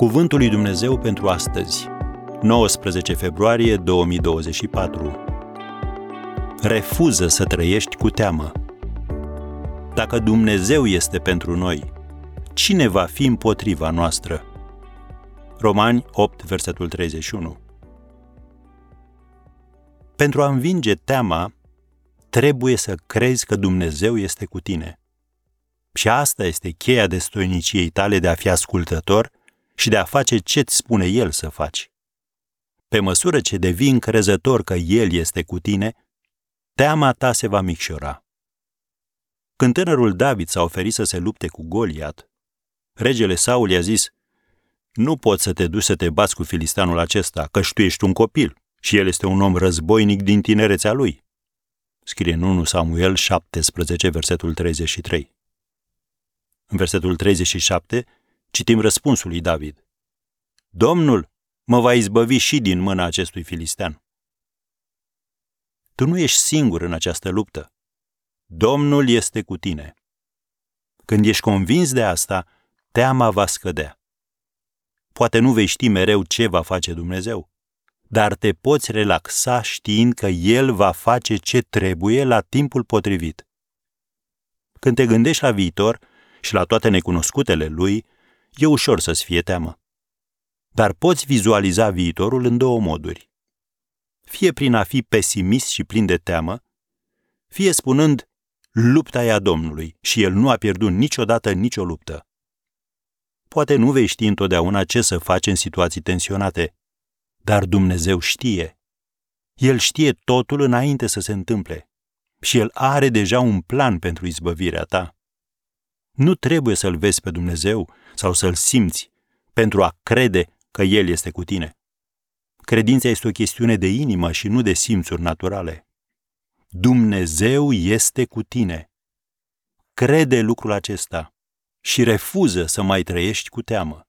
Cuvântul lui Dumnezeu pentru astăzi, 19 februarie 2024. Refuză să trăiești cu teamă. Dacă Dumnezeu este pentru noi, cine va fi împotriva noastră? Romani 8, versetul 31. Pentru a învinge teama, trebuie să crezi că Dumnezeu este cu tine. Și asta este cheia destoiniciei tale de a fi ascultător și de a face ce-ți spune El să faci. Pe măsură ce devii încrezător că El este cu tine, teama ta se va micșora. Când tânărul David s-a oferit să se lupte cu Goliat, regele Saul i-a zis, Nu poți să te duci să te bați cu filistanul acesta, căci tu ești un copil și el este un om războinic din tinerețea lui. Scrie în 1 Samuel 17, versetul 33. În versetul 37 citim răspunsul lui David. Domnul mă va izbăvi și din mâna acestui filistean. Tu nu ești singur în această luptă. Domnul este cu tine. Când ești convins de asta, teama va scădea. Poate nu vei ști mereu ce va face Dumnezeu, dar te poți relaxa știind că El va face ce trebuie la timpul potrivit. Când te gândești la viitor și la toate necunoscutele Lui, e ușor să-ți fie teamă. Dar poți vizualiza viitorul în două moduri. Fie prin a fi pesimist și plin de teamă, fie spunând, lupta e a Domnului și El nu a pierdut niciodată nicio luptă. Poate nu vei ști întotdeauna ce să faci în situații tensionate, dar Dumnezeu știe. El știe totul înainte să se întâmple și El are deja un plan pentru izbăvirea ta. Nu trebuie să-L vezi pe Dumnezeu sau să-L simți pentru a crede că El este cu tine. Credința este o chestiune de inimă și nu de simțuri naturale. Dumnezeu este cu tine. Crede lucrul acesta și refuză să mai trăiești cu teamă.